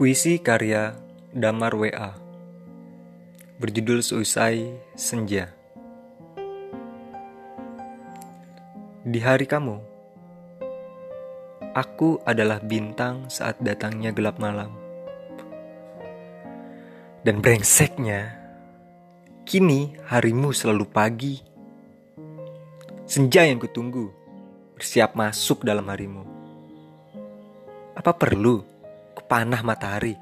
Puisi karya Damar WA Berjudul Seusai Senja. Di hari kamu Aku adalah bintang saat datangnya gelap malam. Dan brengseknya Kini harimu selalu pagi. Senja yang kutunggu Bersiap masuk dalam harimu. Apa perlu kepanah matahari